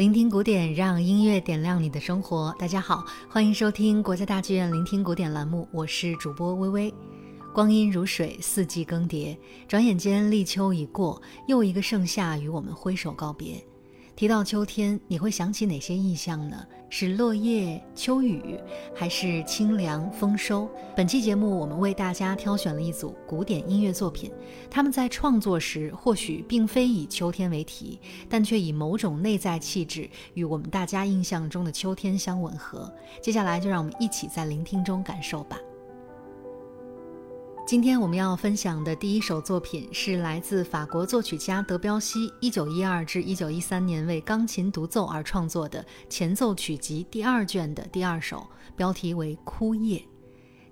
聆听古典，让音乐点亮你的生活。大家好，欢迎收听国家大剧院聆听古典栏目，我是主播微微。光阴如水，四季更迭，转眼间立秋已过，又一个盛夏与我们挥手告别。提到秋天，你会想起哪些意象呢？是落叶、秋雨，还是清凉丰收？本期节目，我们为大家挑选了一组古典音乐作品，他们在创作时或许并非以秋天为题，但却以某种内在气质与我们大家印象中的秋天相吻合。接下来，就让我们一起在聆听中感受吧。今天我们要分享的第一首作品是来自法国作曲家德彪西一九一二至一九一三年为钢琴独奏而创作的前奏曲集第二卷的第二首，标题为《枯叶》。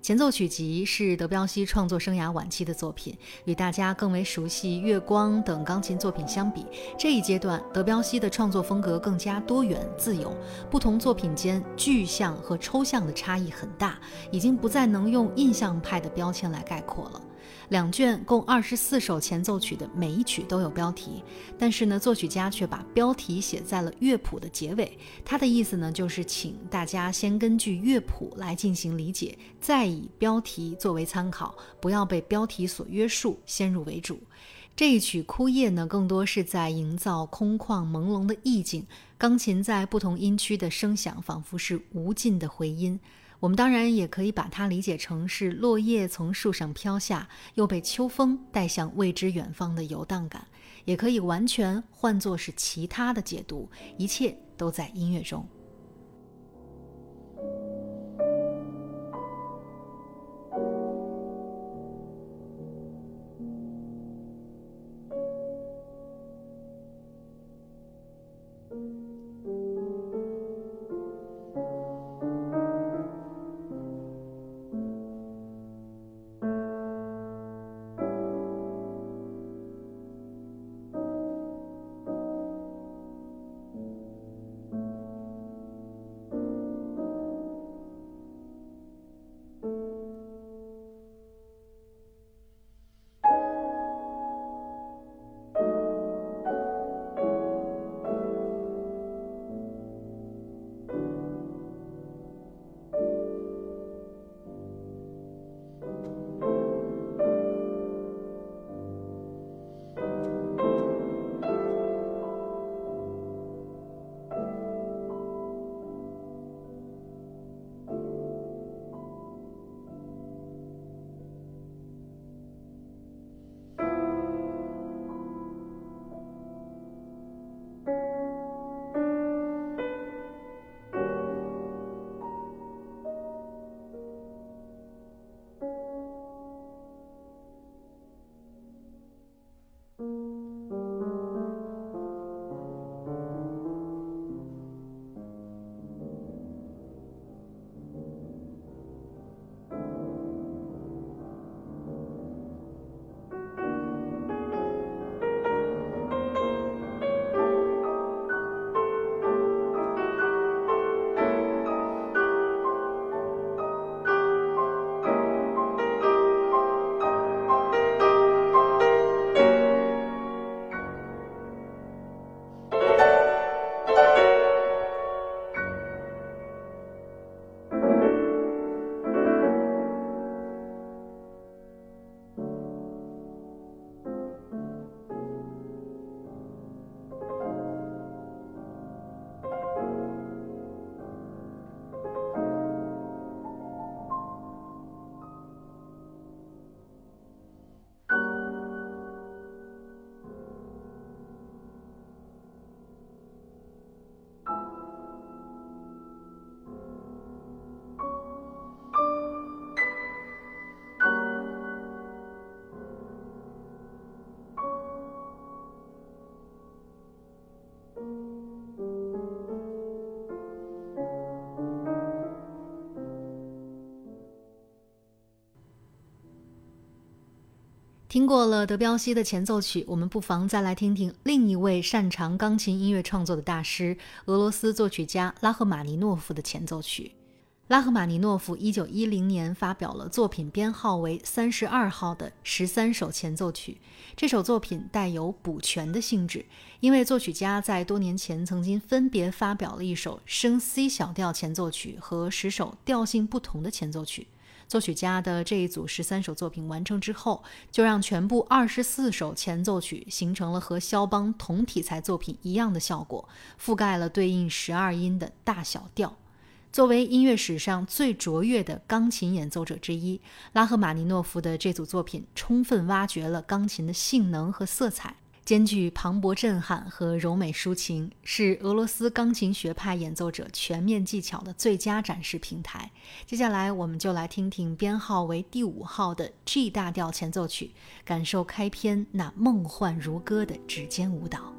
前奏曲集是德彪西创作生涯晚期的作品，与大家更为熟悉《月光》等钢琴作品相比，这一阶段德彪西的创作风格更加多元自由，不同作品间具象和抽象的差异很大，已经不再能用印象派的标签来概括了。两卷共二十四首前奏曲的每一曲都有标题，但是呢，作曲家却把标题写在了乐谱的结尾。他的意思呢，就是请大家先根据乐谱来进行理解，再以标题作为参考，不要被标题所约束，先入为主。这一曲《枯叶》呢，更多是在营造空旷朦胧的意境，钢琴在不同音区的声响，仿佛是无尽的回音。我们当然也可以把它理解成是落叶从树上飘下，又被秋风带向未知远方的游荡感，也可以完全换作是其他的解读，一切都在音乐中。听过了德彪西的前奏曲，我们不妨再来听听另一位擅长钢琴音乐创作的大师——俄罗斯作曲家拉赫玛尼诺夫的前奏曲。拉赫玛尼诺夫1910年发表了作品编号为三十二号的十三首前奏曲。这首作品带有补全的性质，因为作曲家在多年前曾经分别发表了一首升 C 小调前奏曲和十首调性不同的前奏曲。作曲家的这一组十三首作品完成之后，就让全部二十四首前奏曲形成了和肖邦同题材作品一样的效果，覆盖了对应十二音的大小调。作为音乐史上最卓越的钢琴演奏者之一，拉赫玛尼诺夫的这组作品充分挖掘了钢琴的性能和色彩，兼具磅礴震撼和柔美抒情，是俄罗斯钢琴学派演奏者全面技巧的最佳展示平台。接下来，我们就来听听编号为第五号的 G 大调前奏曲，感受开篇那梦幻如歌的指尖舞蹈。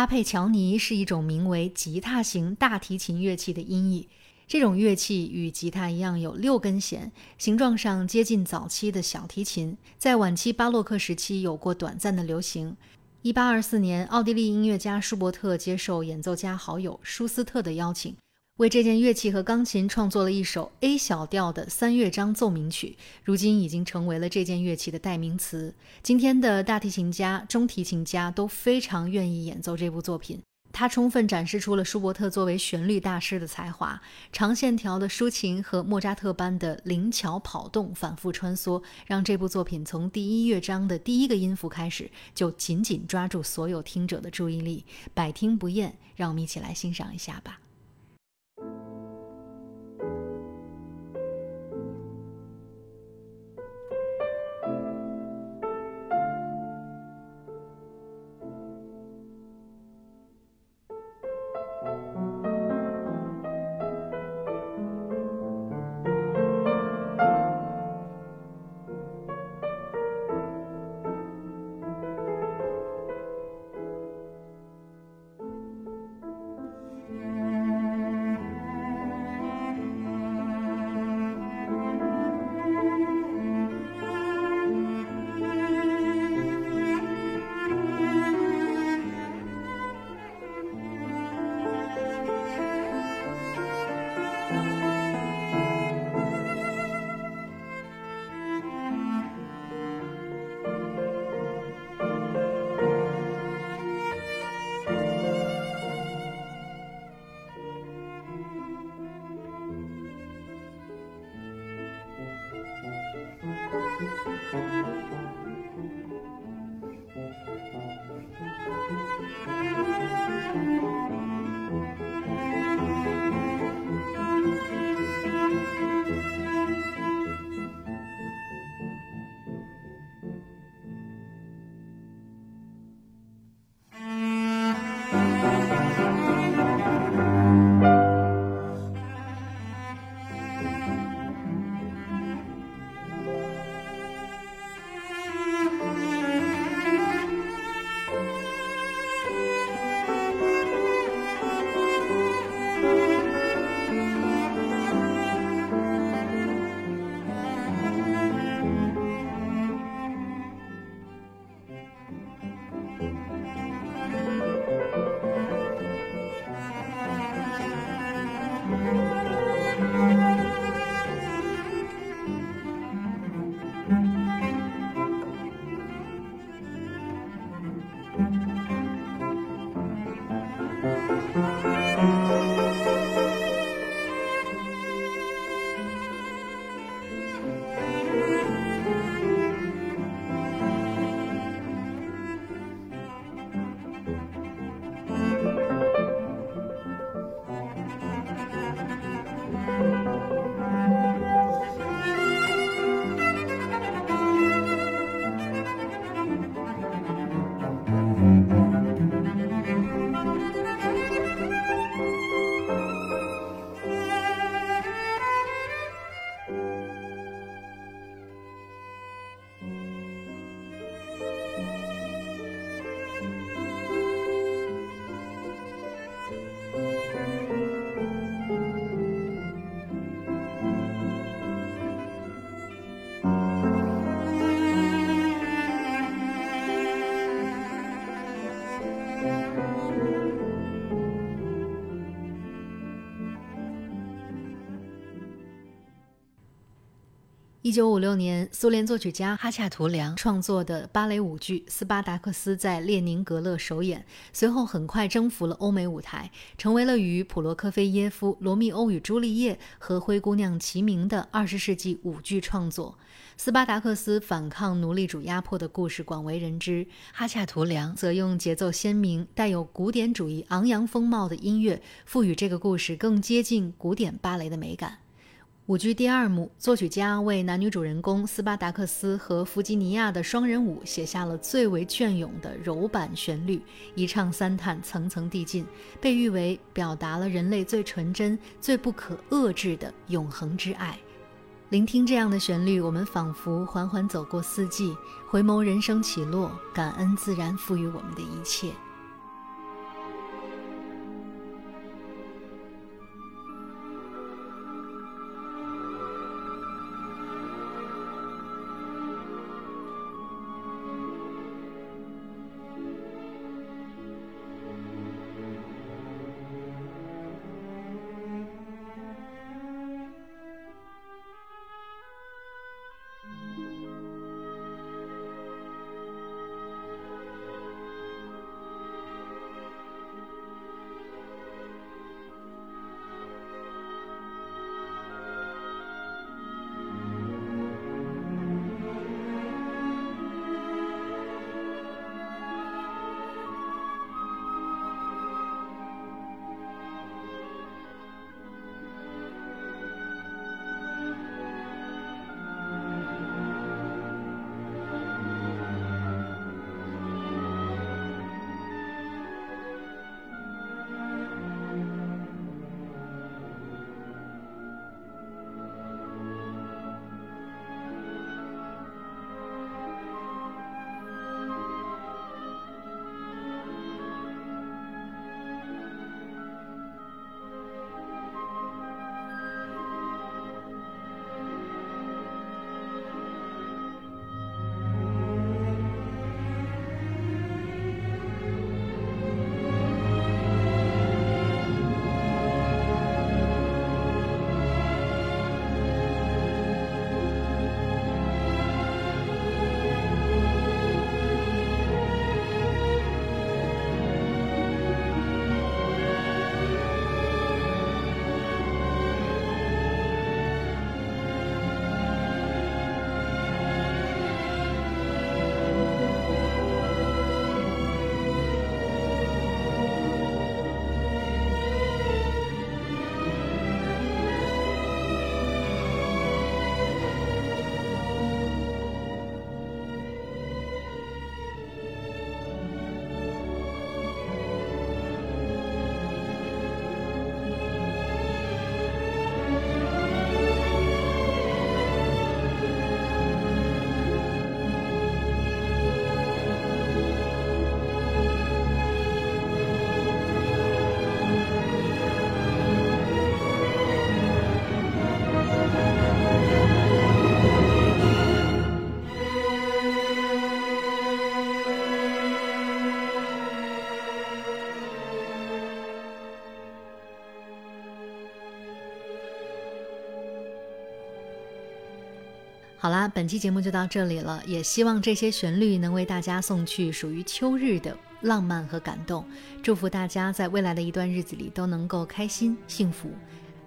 阿佩乔尼是一种名为吉他型大提琴乐器的音译。这种乐器与吉他一样有六根弦，形状上接近早期的小提琴，在晚期巴洛克时期有过短暂的流行。一八二四年，奥地利音乐家舒伯特接受演奏家好友舒斯特的邀请。为这件乐器和钢琴创作了一首 A 小调的三乐章奏鸣曲，如今已经成为了这件乐器的代名词。今天的大提琴家、中提琴家都非常愿意演奏这部作品。它充分展示出了舒伯特作为旋律大师的才华，长线条的抒情和莫扎特般的灵巧跑动反复穿梭，让这部作品从第一乐章的第一个音符开始就紧紧抓住所有听者的注意力，百听不厌。让我们一起来欣赏一下吧。一九五六年，苏联作曲家哈恰图良创作的芭蕾舞剧《斯巴达克斯》在列宁格勒首演，随后很快征服了欧美舞台，成为了与普罗科菲耶夫《罗密欧与朱丽叶》和《灰姑娘》齐名的二十世纪舞剧创作。斯巴达克斯反抗奴隶主压迫的故事广为人知，哈恰图良则用节奏鲜明、带有古典主义昂扬风貌的音乐，赋予这个故事更接近古典芭蕾的美感。舞剧第二幕，作曲家为男女主人公斯巴达克斯和弗吉尼亚的双人舞写下了最为隽永的柔板旋律，一唱三叹，层层递进，被誉为表达了人类最纯真、最不可遏制的永恒之爱。聆听这样的旋律，我们仿佛缓缓走过四季，回眸人生起落，感恩自然赋予我们的一切。好啦，本期节目就到这里了，也希望这些旋律能为大家送去属于秋日的浪漫和感动。祝福大家在未来的一段日子里都能够开心幸福。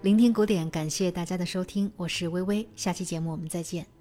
聆听古典，感谢大家的收听，我是微微，下期节目我们再见。